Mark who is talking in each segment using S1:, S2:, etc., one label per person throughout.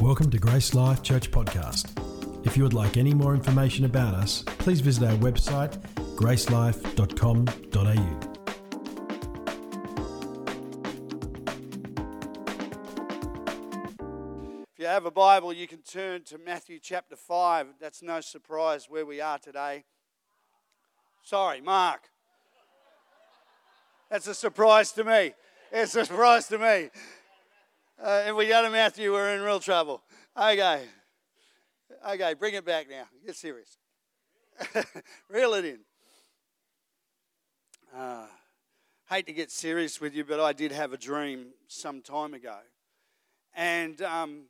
S1: Welcome to Grace Life Church Podcast. If you would like any more information about us, please visit our website gracelife.com.au.
S2: If you have a Bible, you can turn to Matthew chapter 5. That's no surprise where we are today. Sorry, Mark. That's a surprise to me. It's a surprise to me. Uh, if we go to Matthew, we're in real trouble. Okay. Okay, bring it back now. Get serious. Reel it in. Uh, hate to get serious with you, but I did have a dream some time ago. And um,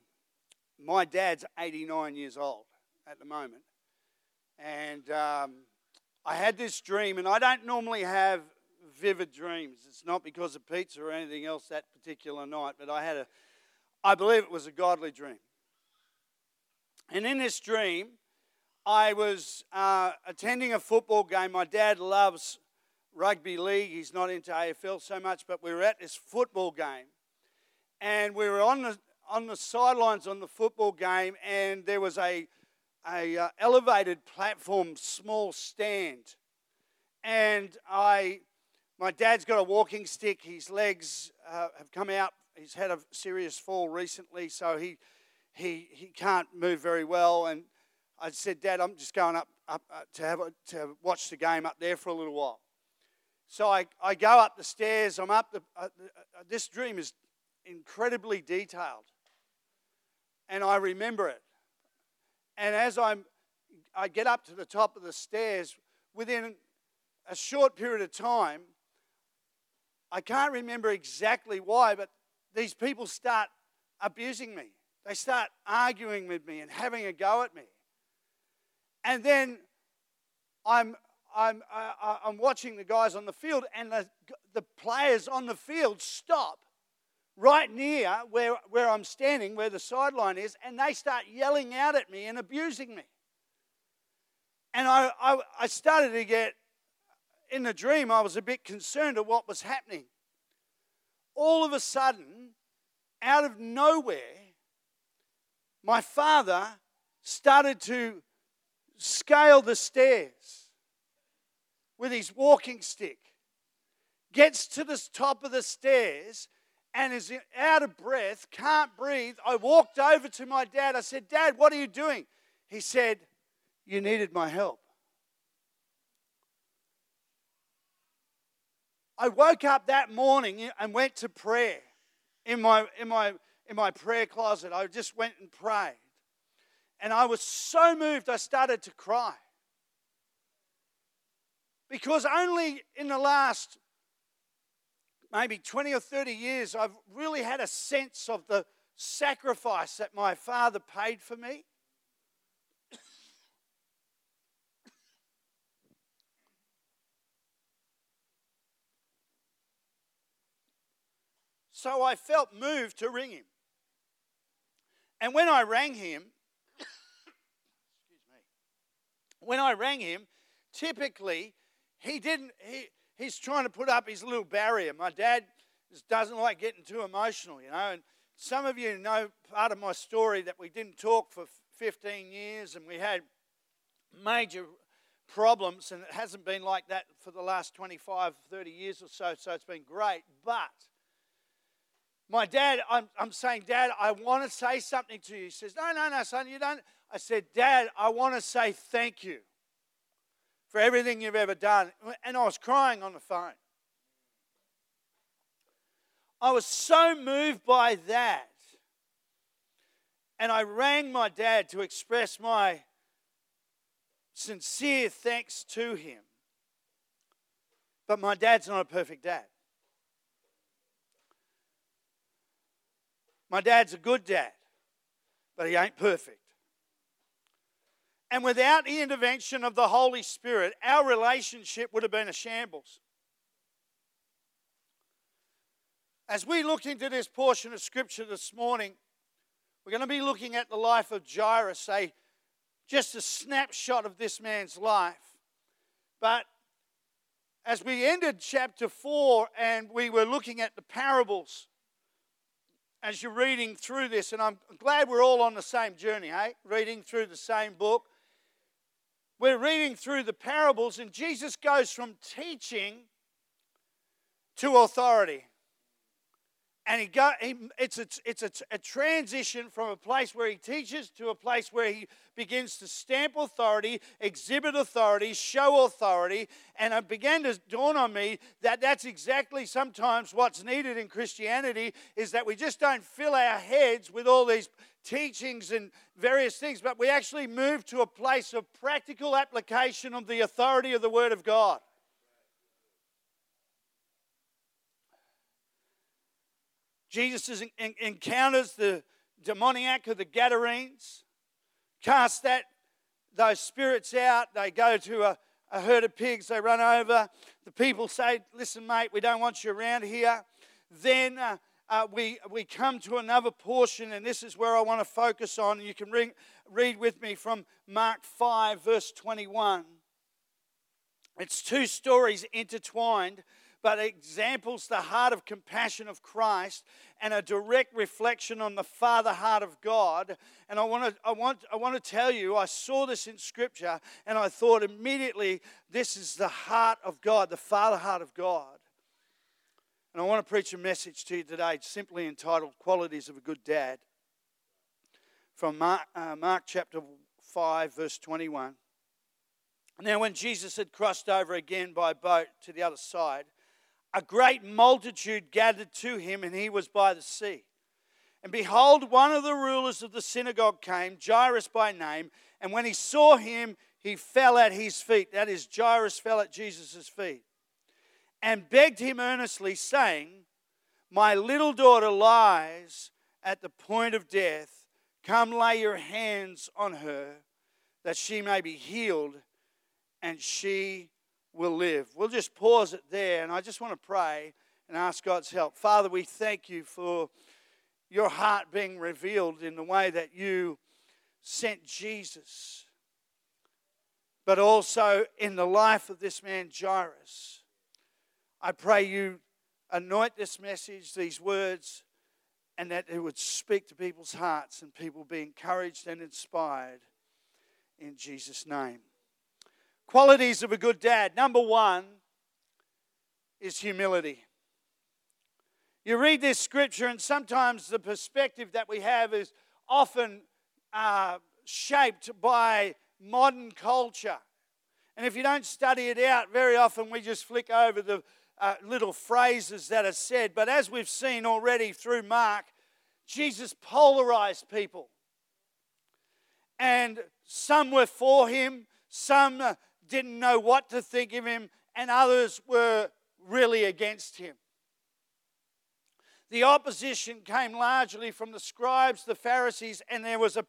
S2: my dad's 89 years old at the moment. And um, I had this dream, and I don't normally have vivid dreams. It's not because of pizza or anything else that particular night, but I had a, I believe it was a godly dream. And in this dream, I was uh, attending a football game. My dad loves rugby league. He's not into AFL so much, but we were at this football game. And we were on the, on the sidelines on the football game, and there was a, a uh, elevated platform, small stand. And I my dad's got a walking stick. His legs uh, have come out. He's had a serious fall recently, so he, he, he can't move very well. And I said, Dad, I'm just going up, up uh, to, have a, to watch the game up there for a little while. So I, I go up the stairs. I'm up the. Uh, uh this dream is incredibly detailed, and I remember it. And as I'm, I get up to the top of the stairs, within a short period of time, I can't remember exactly why, but these people start abusing me. They start arguing with me and having a go at me. And then I'm, I'm, I, I'm watching the guys on the field, and the, the players on the field stop right near where, where I'm standing, where the sideline is, and they start yelling out at me and abusing me. And I, I, I started to get in the dream, I was a bit concerned at what was happening. All of a sudden, out of nowhere, my father started to scale the stairs with his walking stick, gets to the top of the stairs, and is out of breath, can't breathe. I walked over to my dad. I said, Dad, what are you doing? He said, You needed my help. I woke up that morning and went to prayer in my, in my, in my prayer closet. I just went and prayed. And I was so moved, I started to cry. Because only in the last maybe 20 or 30 years, I've really had a sense of the sacrifice that my father paid for me. So I felt moved to ring him. And when I rang him, excuse me, when I rang him, typically he didn't, he, he's trying to put up his little barrier. My dad doesn't like getting too emotional, you know. And some of you know part of my story that we didn't talk for 15 years and we had major problems, and it hasn't been like that for the last 25, 30 years or so, so it's been great. But my dad, I'm, I'm saying, Dad, I want to say something to you. He says, No, no, no, son, you don't. I said, Dad, I want to say thank you for everything you've ever done. And I was crying on the phone. I was so moved by that. And I rang my dad to express my sincere thanks to him. But my dad's not a perfect dad. My dad's a good dad, but he ain't perfect. And without the intervention of the Holy Spirit, our relationship would have been a shambles. As we look into this portion of Scripture this morning, we're going to be looking at the life of Jairus, a, just a snapshot of this man's life. But as we ended chapter 4 and we were looking at the parables, as you're reading through this, and I'm glad we're all on the same journey, hey? Reading through the same book. We're reading through the parables, and Jesus goes from teaching to authority and he got he, it's, a, it's a, a transition from a place where he teaches to a place where he begins to stamp authority exhibit authority show authority. And it began to dawn on me that that's exactly sometimes what's needed in christianity is that we just don't fill our heads with all these teachings and various things but we actually move to a place of practical application of the authority of the word of god Jesus encounters the demoniac of the Gadarenes, casts that those spirits out. They go to a, a herd of pigs. They run over. The people say, "Listen, mate, we don't want you around here." Then uh, uh, we we come to another portion, and this is where I want to focus on. You can read, read with me from Mark five, verse twenty-one. It's two stories intertwined but examples the heart of compassion of Christ and a direct reflection on the Father heart of God. And I want to, I want, I want to tell you, I saw this in Scripture and I thought immediately, this is the heart of God, the Father heart of God. And I want to preach a message to you today, simply entitled Qualities of a Good Dad. From Mark, uh, Mark chapter 5, verse 21. Now, when Jesus had crossed over again by boat to the other side, a great multitude gathered to him, and he was by the sea. And behold, one of the rulers of the synagogue came, Jairus by name, and when he saw him, he fell at his feet. That is, Jairus fell at Jesus' feet and begged him earnestly, saying, My little daughter lies at the point of death. Come lay your hands on her that she may be healed and she will live. We'll just pause it there, and I just want to pray and ask God's help. Father, we thank you for your heart being revealed in the way that you sent Jesus, but also in the life of this man, Jairus. I pray you anoint this message, these words, and that it would speak to people's hearts and people be encouraged and inspired in Jesus' name. Qualities of a good dad. Number one is humility. You read this scripture, and sometimes the perspective that we have is often uh, shaped by modern culture. And if you don't study it out, very often we just flick over the uh, little phrases that are said. But as we've seen already through Mark, Jesus polarized people. And some were for him, some didn't know what to think of him, and others were really against him. The opposition came largely from the scribes, the Pharisees, and there was a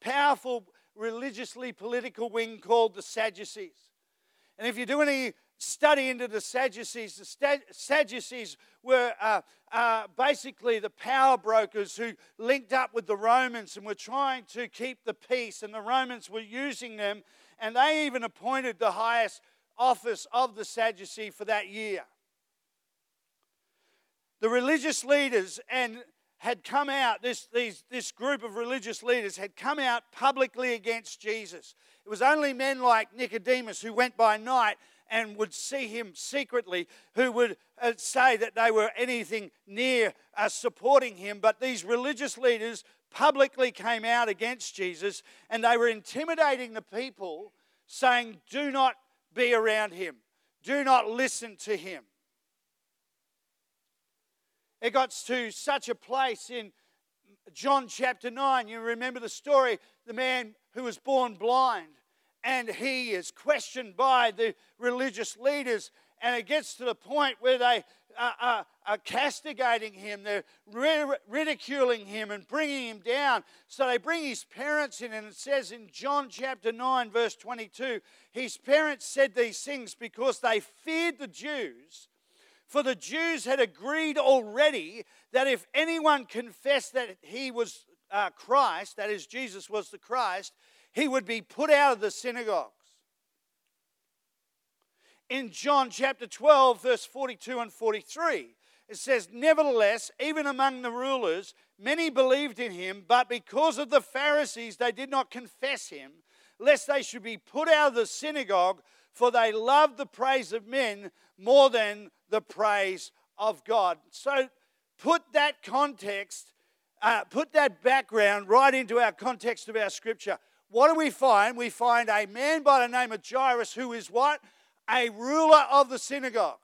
S2: powerful religiously political wing called the Sadducees. And if you do any study into the Sadducees, the Sadducees were uh, uh, basically the power brokers who linked up with the Romans and were trying to keep the peace, and the Romans were using them and they even appointed the highest office of the Sadducee for that year. The religious leaders and had come out, this, these, this group of religious leaders had come out publicly against Jesus. It was only men like Nicodemus who went by night and would see him secretly who would uh, say that they were anything near uh, supporting him. But these religious leaders publicly came out against Jesus and they were intimidating the people, saying, Do not be around him, do not listen to him. It got to such a place in John chapter 9. You remember the story the man who was born blind, and he is questioned by the religious leaders, and it gets to the point where they are, are, are castigating him, they're ridiculing him and bringing him down. So they bring his parents in, and it says in John chapter 9, verse 22, his parents said these things because they feared the Jews. For the Jews had agreed already that if anyone confessed that he was uh, Christ, that is, Jesus was the Christ, he would be put out of the synagogues in John chapter 12, verse 42 and 43. it says, Nevertheless, even among the rulers, many believed in him, but because of the Pharisees, they did not confess him, lest they should be put out of the synagogue, for they loved the praise of men more than the praise of God. So put that context, uh, put that background right into our context of our scripture. What do we find? We find a man by the name of Jairus who is what? A ruler of the synagogue.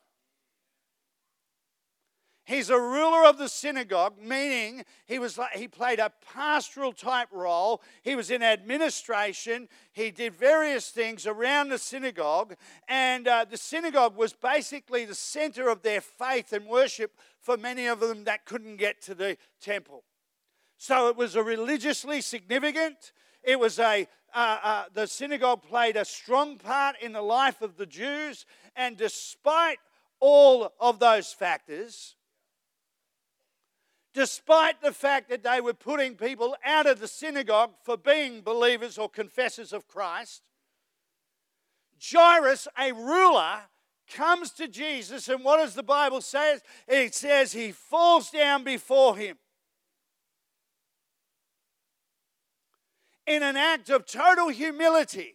S2: He's a ruler of the synagogue, meaning he was like, he played a pastoral type role. He was in administration. He did various things around the synagogue, and uh, the synagogue was basically the center of their faith and worship for many of them that couldn't get to the temple. So it was a religiously significant. It was a uh, uh, the synagogue played a strong part in the life of the Jews, and despite all of those factors despite the fact that they were putting people out of the synagogue for being believers or confessors of Christ, Jairus, a ruler, comes to Jesus, and what does the Bible say? It says he falls down before him. In an act of total humility,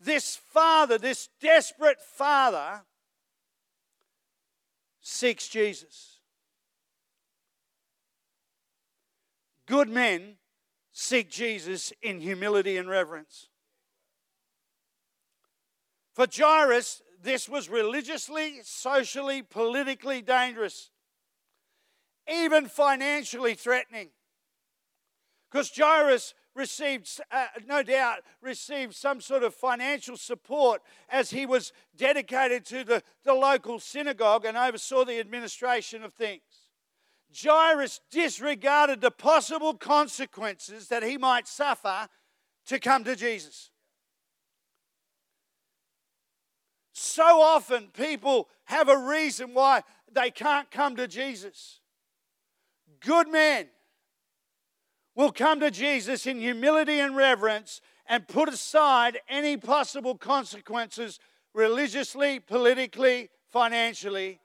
S2: this father, this desperate father, seeks Jesus. Good men seek Jesus in humility and reverence. For Jairus, this was religiously, socially, politically dangerous, even financially threatening. Because Jairus received, uh, no doubt, received some sort of financial support as he was dedicated to the, the local synagogue and oversaw the administration of things. Jairus disregarded the possible consequences that he might suffer to come to Jesus. So often, people have a reason why they can't come to Jesus. Good men will come to Jesus in humility and reverence and put aside any possible consequences religiously, politically, financially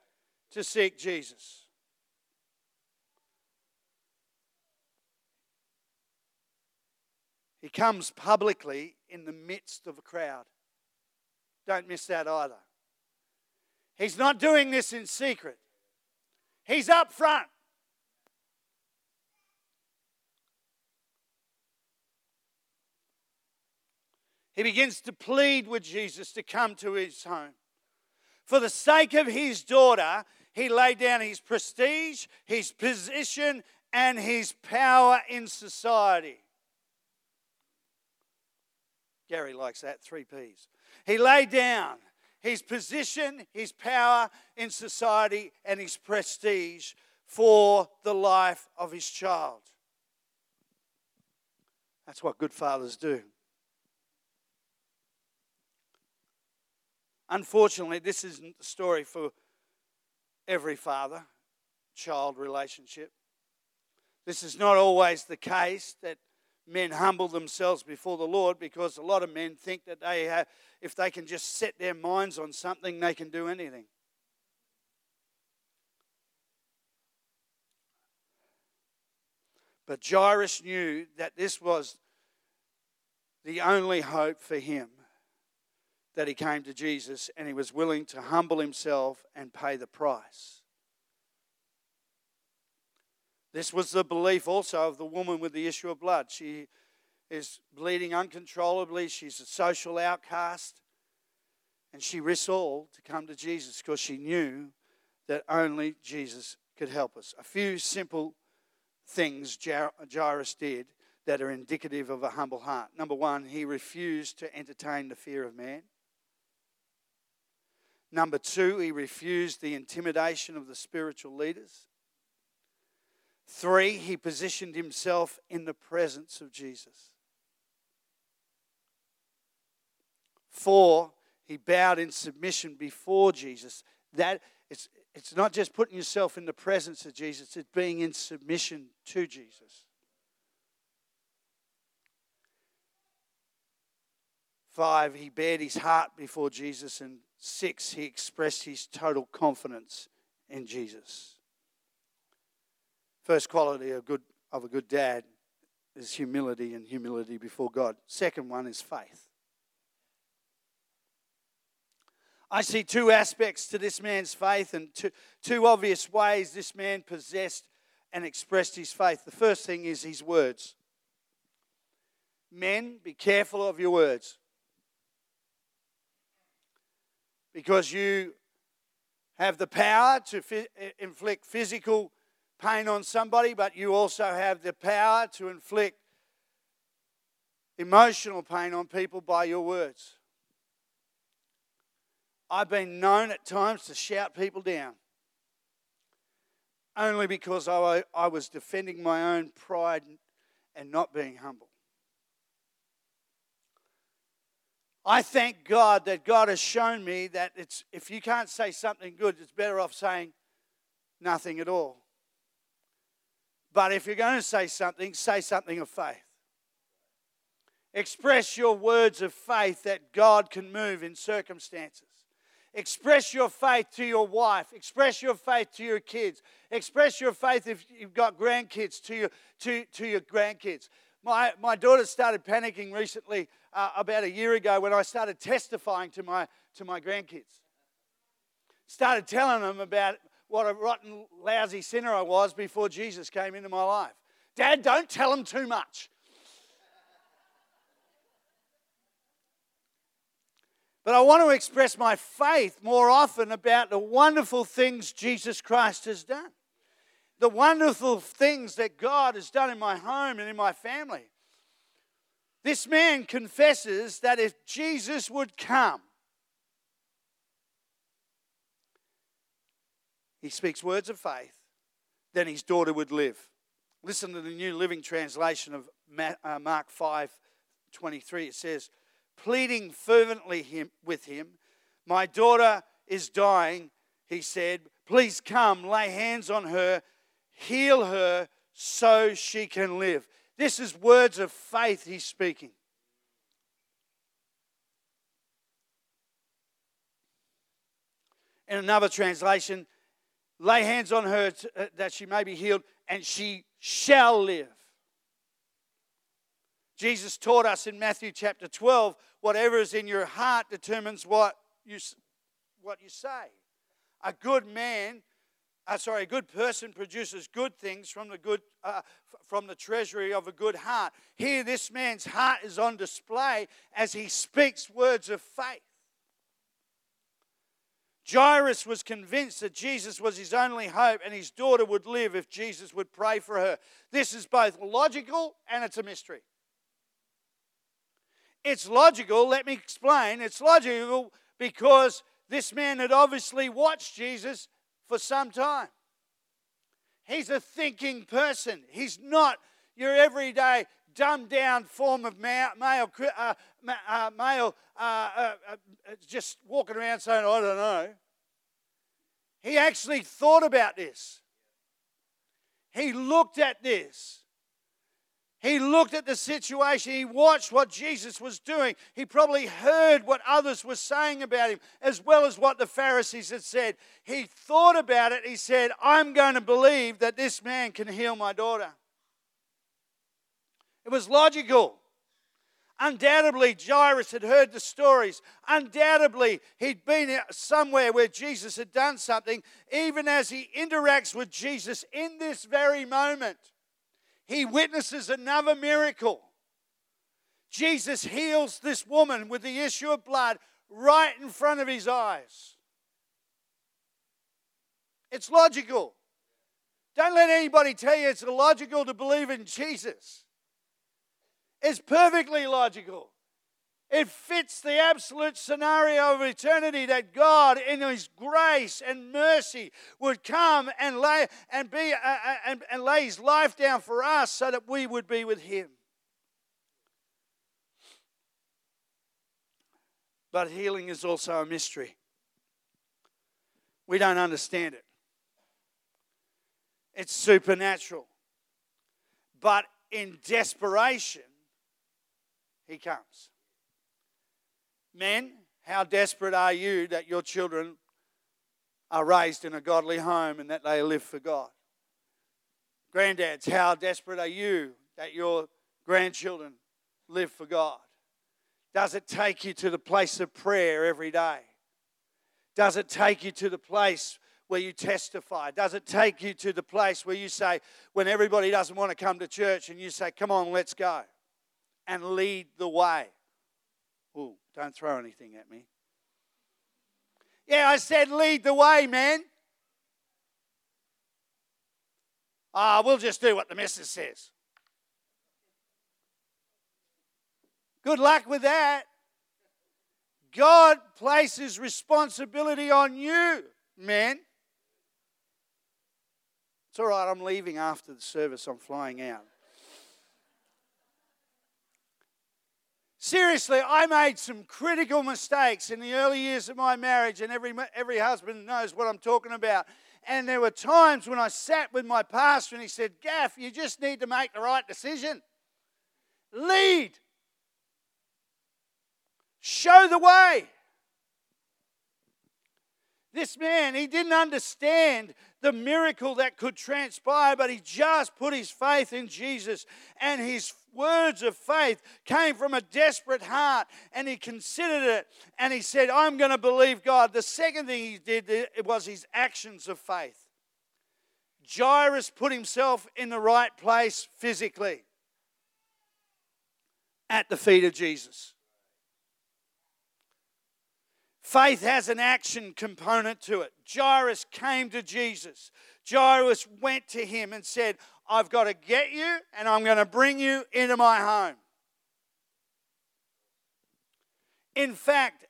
S2: to seek Jesus. He comes publicly in the midst of a crowd. Don't miss that either. He's not doing this in secret, he's up front. He begins to plead with Jesus to come to his home. For the sake of his daughter, he laid down his prestige, his position, and his power in society. Gary likes that, three P's. He laid down his position, his power in society, and his prestige for the life of his child. That's what good fathers do. Unfortunately, this isn't the story for every father child relationship. This is not always the case that men humble themselves before the Lord because a lot of men think that they have, if they can just set their minds on something, they can do anything. But Jairus knew that this was the only hope for him that he came to Jesus and he was willing to humble himself and pay the price. This was the belief also of the woman with the issue of blood. She is bleeding uncontrollably, she's a social outcast, and she risks all to come to Jesus because she knew that only Jesus could help us. A few simple things Jairus did that are indicative of a humble heart. Number one, he refused to entertain the fear of man. Number two, he refused the intimidation of the spiritual leaders. Three, he positioned himself in the presence of Jesus. Four, he bowed in submission before Jesus. That it's, it's not just putting yourself in the presence of Jesus, it's being in submission to Jesus. Five, he bared his heart before Jesus and 6, he expressed his total confidence in Jesus. First quality of, good, of a good dad is humility and humility before God. Second one is faith. I see two aspects to this man's faith and two, two obvious ways this man possessed and expressed his faith. The first thing is his words. Men, be careful of your words. Because you have the power to inflict physical pain on somebody, but you also have the power to inflict emotional pain on people by your words. I've been known at times to shout people down only because I, I was defending my own pride and not being humble. I thank God that God has shown me that it's, if you can't say something good, it's better off saying nothing at all. But if you're going to say something, say something of faith. Express your words of faith that God can move in circumstances. Express your faith to your wife. Express your faith to your kids. Express your faith if you've got grandkids to your, to, to your grandkids. My, my daughter started panicking recently, uh, about a year ago, when I started testifying to my, to my grandkids. Started telling them about what a rotten, lousy sinner I was before Jesus came into my life. Dad, don't tell them too much. But I want to express my faith more often about the wonderful things Jesus Christ has done. The wonderful things that God has done in my home and in my family. This man confesses that if Jesus would come, he speaks words of faith, then his daughter would live. Listen to the New Living Translation of uh, Mark 5 23. It says, pleading fervently him, with him. My daughter is dying, he said. Please come, lay hands on her, heal her so she can live. This is words of faith he's speaking. In another translation, lay hands on her uh, that she may be healed, and she shall live. Jesus taught us in Matthew chapter 12 whatever is in your heart determines what you, what you say. A good man, uh, sorry, a good person produces good things from the good uh, from the treasury of a good heart. Here, this man's heart is on display as he speaks words of faith. Jairus was convinced that Jesus was his only hope and his daughter would live if Jesus would pray for her. This is both logical and it's a mystery. It's logical. Let me explain. It's logical because this man had obviously watched Jesus for some time. He's a thinking person. He's not your everyday dumbed down form of male, male, uh, uh, male uh, uh, uh, just walking around saying, I don't know. He actually thought about this. He looked at this. He looked at the situation. He watched what Jesus was doing. He probably heard what others were saying about him, as well as what the Pharisees had said. He thought about it. He said, I'm going to believe that this man can heal my daughter. It was logical. Undoubtedly, Jairus had heard the stories. Undoubtedly, he'd been somewhere where Jesus had done something, even as he interacts with Jesus in this very moment he witnesses another miracle. Jesus heals this woman with the issue of blood right in front of his eyes. It's logical. Don't let anybody tell you it's illogical to believe in Jesus. It's perfectly logical. It fits the absolute scenario of eternity that God, in His grace and mercy, would come and lay and be uh, uh, and, and lay His life down for us, so that we would be with Him. But healing is also a mystery. We don't understand it. It's supernatural. But in desperation, He comes. Men, how desperate are you that your children are raised in a godly home and that they live for God? Granddads, how desperate are you that your grandchildren live for God? Does it take you to the place of prayer every day? Does it take you to the place where you testify? Does it take you to the place where you say, when everybody doesn't want to come to church, and you say, Come on, let's go, and lead the way? Oh, don't throw anything at me. Yeah, I said, lead the way, man. Ah, we'll just do what the missus says. Good luck with that. God places responsibility on you, man. It's all right, I'm leaving after the service, I'm flying out. Seriously, I made some critical mistakes in the early years of my marriage, and every, every husband knows what I'm talking about. And there were times when I sat with my pastor and he said, Gaff, you just need to make the right decision. Lead. Show the way. This man, he didn't understand the miracle that could transpire, but he just put his faith in Jesus. And his words of faith came from a desperate heart. And he considered it and he said, I'm going to believe God. The second thing he did was his actions of faith. Jairus put himself in the right place physically at the feet of Jesus. Faith has an action component to it. Jairus came to Jesus. Jairus went to him and said, I've got to get you and I'm going to bring you into my home. In fact,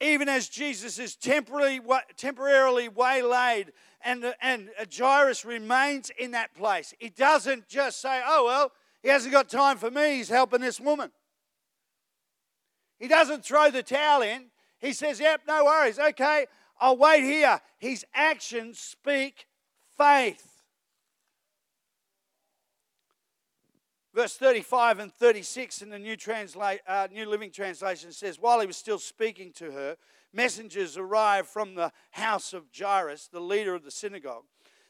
S2: even as Jesus is temporarily, temporarily waylaid and, and Jairus remains in that place, he doesn't just say, Oh, well, he hasn't got time for me, he's helping this woman. He doesn't throw the towel in. He says, Yep, no worries. Okay, I'll wait here. His actions speak faith. Verse 35 and 36 in the New, Translate, uh, New Living Translation says, While he was still speaking to her, messengers arrived from the house of Jairus, the leader of the synagogue.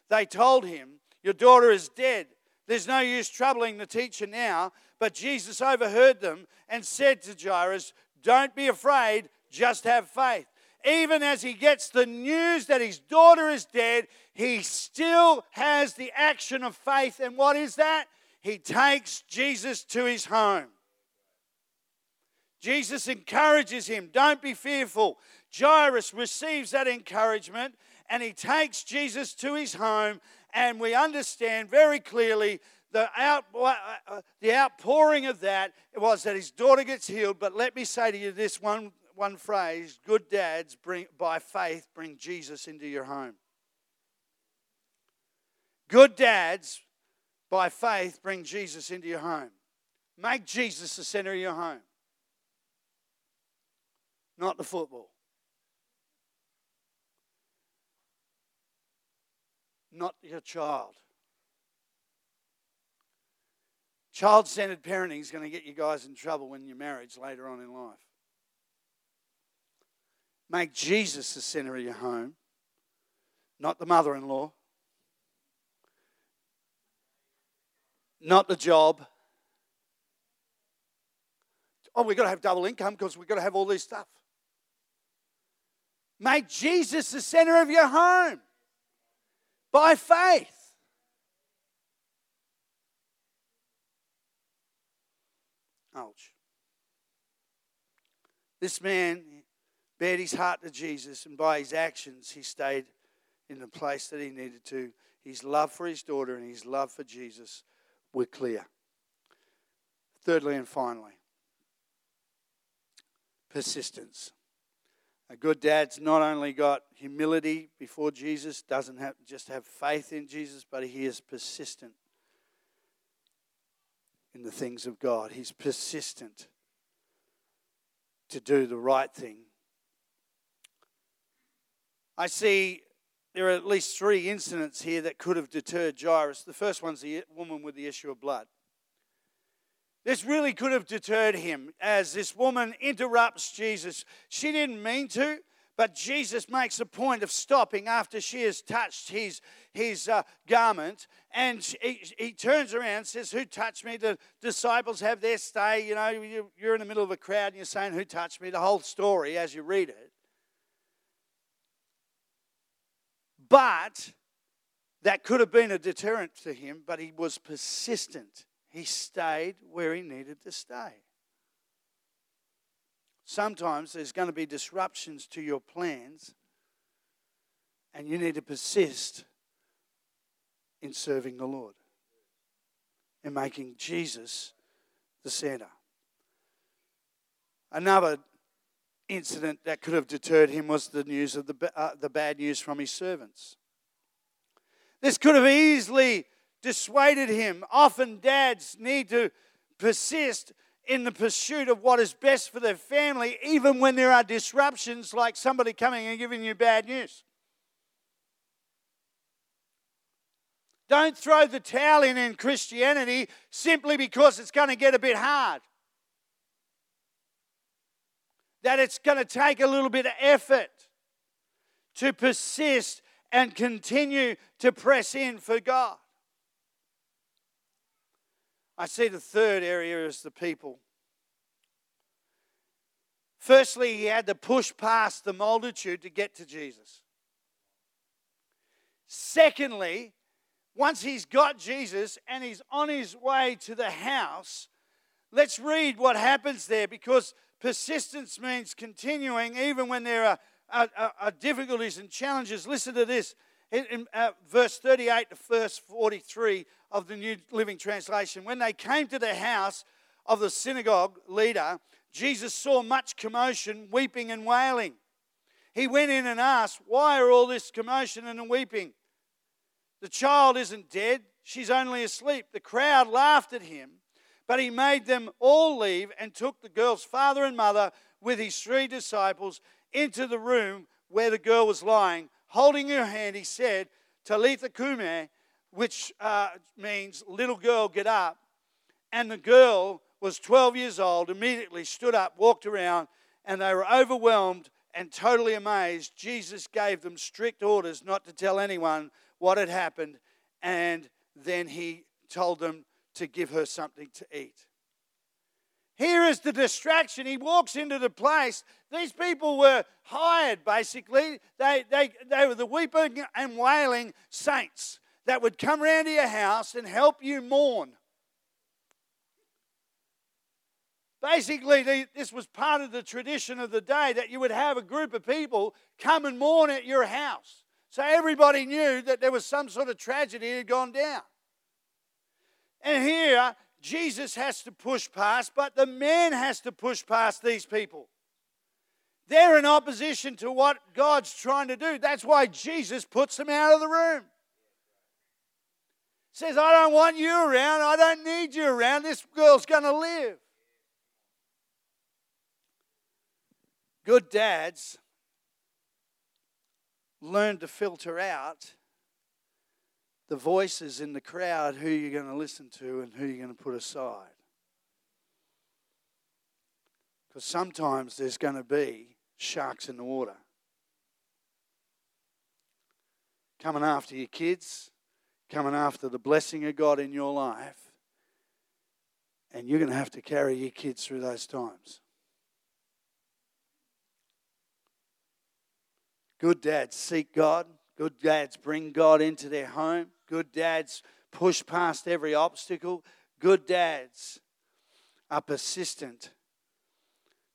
S2: They told him, Your daughter is dead. There's no use troubling the teacher now. But Jesus overheard them and said to Jairus, Don't be afraid, just have faith. Even as he gets the news that his daughter is dead, he still has the action of faith. And what is that? He takes Jesus to his home. Jesus encourages him, don't be fearful. Jairus receives that encouragement and he takes Jesus to his home, and we understand very clearly the, out, the outpouring of that was that his daughter gets healed. But let me say to you this one one phrase good dads bring by faith bring Jesus into your home. Good dads by faith bring Jesus into your home. Make Jesus the center of your home. Not the football. Not your child. Child centered parenting is going to get you guys in trouble when you're married later on in life. Make Jesus the center of your home, not the mother in law, not the job. Oh, we've got to have double income because we've got to have all this stuff. Make Jesus the center of your home by faith. Ouch. This man bared his heart to Jesus, and by his actions, he stayed in the place that he needed to. His love for his daughter and his love for Jesus were clear. Thirdly and finally, persistence. A good dad's not only got humility before Jesus, doesn't have, just have faith in Jesus, but he is persistent in the things of God. He's persistent to do the right thing I see there are at least three incidents here that could have deterred Jairus. The first one's the woman with the issue of blood. This really could have deterred him as this woman interrupts Jesus. She didn't mean to, but Jesus makes a point of stopping after she has touched his, his uh, garment. And he, he, turns around and says, Who touched me? The disciples have their stay. You know, you're in the middle of a crowd and you're saying, Who touched me? The whole story as you read it. But that could have been a deterrent to him, but he was persistent. He stayed where he needed to stay. Sometimes there's going to be disruptions to your plans, and you need to persist in serving the Lord and making Jesus the center. Another incident that could have deterred him was the news of the, uh, the bad news from his servants. This could have easily dissuaded him. Often dads need to persist in the pursuit of what is best for their family, even when there are disruptions like somebody coming and giving you bad news. Don't throw the towel in in Christianity simply because it's going to get a bit hard. That it's going to take a little bit of effort to persist and continue to press in for God. I see the third area as the people. Firstly, he had to push past the multitude to get to Jesus. Secondly, once he's got Jesus and he's on his way to the house, let's read what happens there because persistence means continuing even when there are, are, are difficulties and challenges. Listen to this in, uh, verse 38 to verse 43 of the New Living Translation. When they came to the house of the synagogue leader, Jesus saw much commotion, weeping and wailing. He went in and asked, Why are all this commotion and weeping? The child isn't dead, she's only asleep. The crowd laughed at him, but he made them all leave and took the girl's father and mother with his three disciples into the room where the girl was lying. Holding her hand, he said, Talitha Kume, which uh, means little girl, get up. And the girl was 12 years old, immediately stood up, walked around, and they were overwhelmed and totally amazed. Jesus gave them strict orders not to tell anyone what had happened, and then he told them to give her something to eat. Here is the distraction. He walks into the place. These people were hired, basically. They, they, they were the weeping and wailing saints that would come around to your house and help you mourn. Basically, this was part of the tradition of the day that you would have a group of people come and mourn at your house. So everybody knew that there was some sort of tragedy had gone down. And here, Jesus has to push past, but the man has to push past these people. They're in opposition to what God's trying to do. That's why Jesus puts them out of the room. Says, I don't want you around. I don't need you around. This girl's going to live. Good dads learn to filter out the voices in the crowd who you're going to listen to and who you're going to put aside. Because sometimes there's going to be sharks in the water. Coming after your kids, coming after the blessing of God in your life. And you're going to have to carry your kids through those times. Good dads seek God. Good dads bring God into their home. Good dads push past every obstacle. Good dads are persistent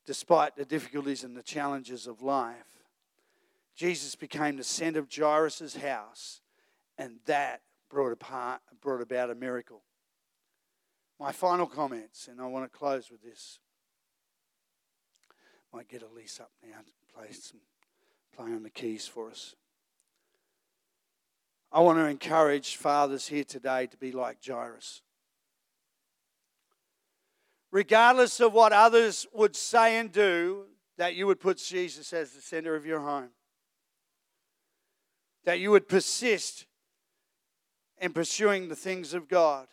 S2: despite the difficulties and the challenges of life. Jesus became the center of Jairus' house, and that brought, apart, brought about a miracle. My final comments, and I want to close with this. Might get Elise up now to play some play on the keys for us. I want to encourage fathers here today to be like Jairus. Regardless of what others would say and do, that you would put Jesus as the center of your home. That you would persist in pursuing the things of God,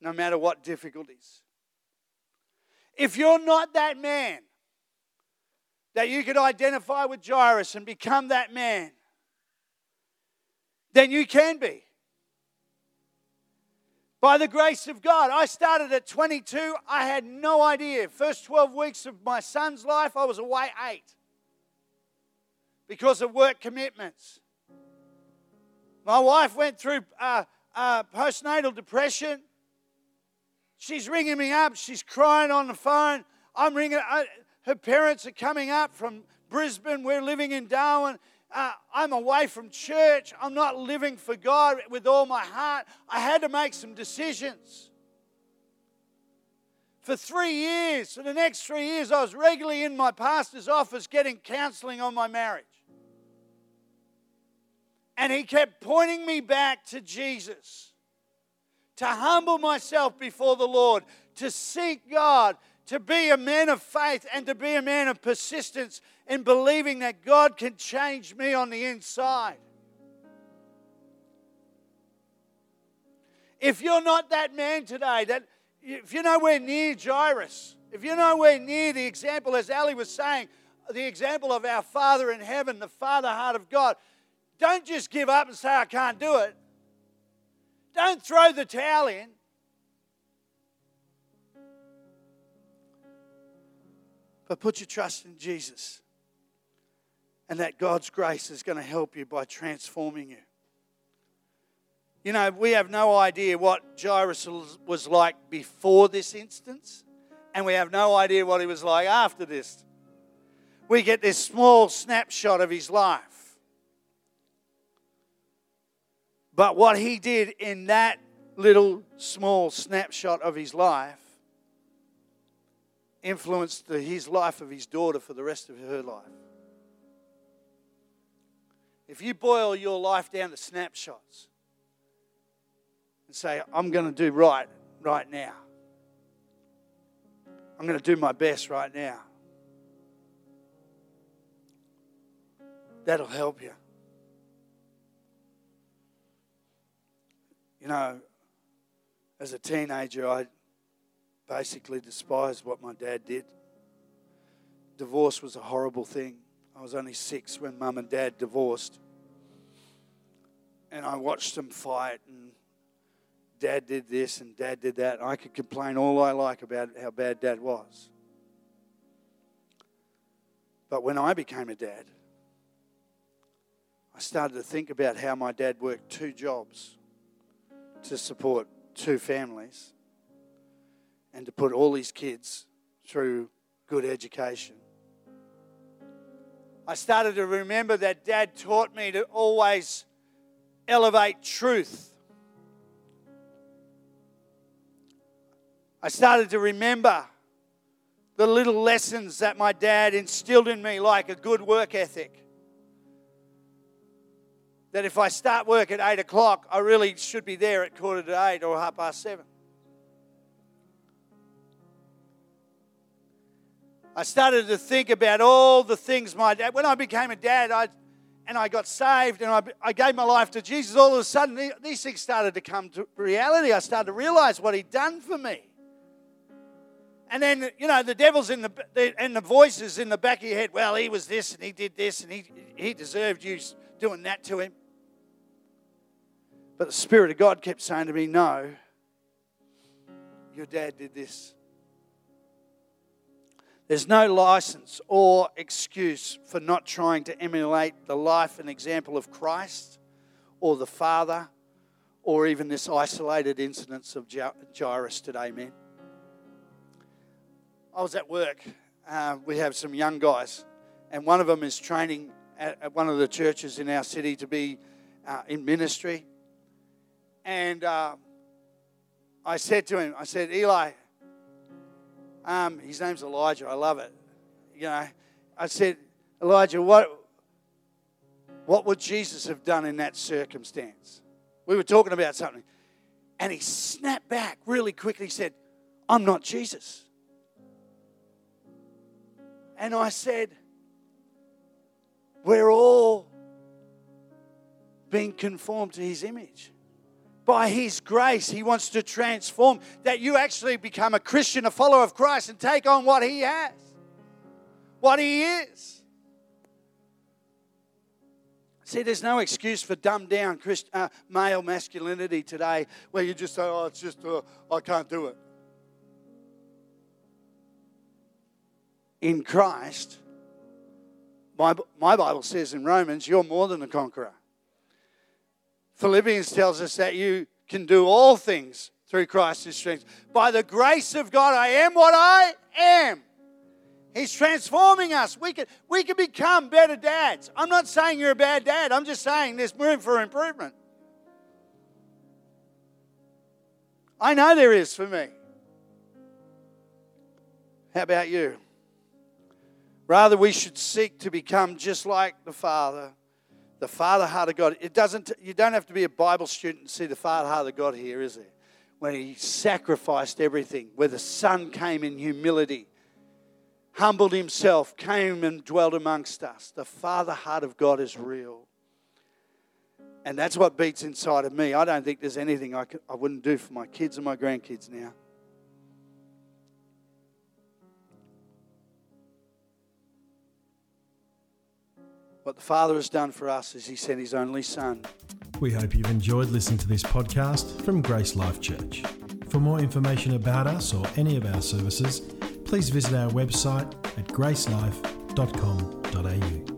S2: no matter what difficulties. If you're not that man that you could identify with Jairus and become that man, then you can be. By the grace of God, I started at 22. I had no idea. First 12 weeks of my son's life, I was away eight because of work commitments. My wife went through uh, uh, postnatal depression. She's ringing me up. She's crying on the phone. I'm ringing. Uh, her parents are coming up from Brisbane. We're living in Darwin. Uh, I'm away from church. I'm not living for God with all my heart. I had to make some decisions. For three years, for the next three years, I was regularly in my pastor's office getting counseling on my marriage. And he kept pointing me back to Jesus, to humble myself before the Lord, to seek God, to be a man of faith, and to be a man of persistence in believing that God can change me on the inside. If you're not that man today, that if you're nowhere near Jairus, if you're nowhere near the example, as Ali was saying, the example of our Father in heaven, the Father heart of God, don't just give up and say, I can't do it. Don't throw the towel in. But put your trust in Jesus. And that God's grace is going to help you by transforming you. You know, we have no idea what Jairus was like before this instance, and we have no idea what he was like after this. We get this small snapshot of his life. But what he did in that little small snapshot of his life influenced the, his life of his daughter for the rest of her life. If you boil your life down to snapshots and say, I'm going to do right right now, I'm going to do my best right now, that'll help you. You know, as a teenager, I basically despised what my dad did. Divorce was a horrible thing. I was only six when mum and dad divorced. And I watched them fight, and dad did this and dad did that. I could complain all I like about how bad dad was. But when I became a dad, I started to think about how my dad worked two jobs to support two families and to put all his kids through good education. I started to remember that dad taught me to always elevate truth. I started to remember the little lessons that my dad instilled in me, like a good work ethic that if I start work at 8 o'clock, I really should be there at quarter to 8 or half past 7. I started to think about all the things my dad, when I became a dad, I, and I got saved and I, I gave my life to Jesus, all of a sudden these things started to come to reality. I started to realize what He'd done for me. And then, you know, the devil's in the, and the voices in the back of your head, well, he was this and he did this and he, he deserved you doing that to him. But the Spirit of God kept saying to me, No, your dad did this. There's no license or excuse for not trying to emulate the life and example of Christ or the Father or even this isolated incidence of Jairus today, man. I was at work. Uh, we have some young guys, and one of them is training at, at one of the churches in our city to be uh, in ministry. And uh, I said to him, I said, Eli, um, his name's Elijah. I love it. You know, I said, Elijah, what, what would Jesus have done in that circumstance? We were talking about something. And he snapped back really quickly. Said, I'm not Jesus. And I said, We're all being conformed to his image. By His grace, He wants to transform, that you actually become a Christian, a follower of Christ, and take on what He has, what He is. See, there's no excuse for dumbed down Christ, uh, male masculinity today where you just say, oh, it's just, uh, I can't do it. In Christ, my, my Bible says in Romans, you're more than a conqueror. Philippians tells us that you can do all things through Christ's strength. By the grace of God, I am what I am. He's transforming us. We can, we can become better dads. I'm not saying you're a bad dad, I'm just saying there's room for improvement. I know there is for me. How about you? Rather, we should seek to become just like the Father, the Father heart of God. It doesn't, you don't have to be a Bible student to see the Father heart of God here, is it? When He sacrificed everything, where the Son came in humility humbled himself, came and dwelt amongst us. The Father heart of God is real. And that's what beats inside of me. I don't think there's anything I, could, I wouldn't do for my kids and my grandkids now. What the Father has done for us is He sent His only Son.
S1: We hope you've enjoyed listening to this podcast from Grace Life Church. For more information about us or any of our services, please visit our website at gracelife.com.au.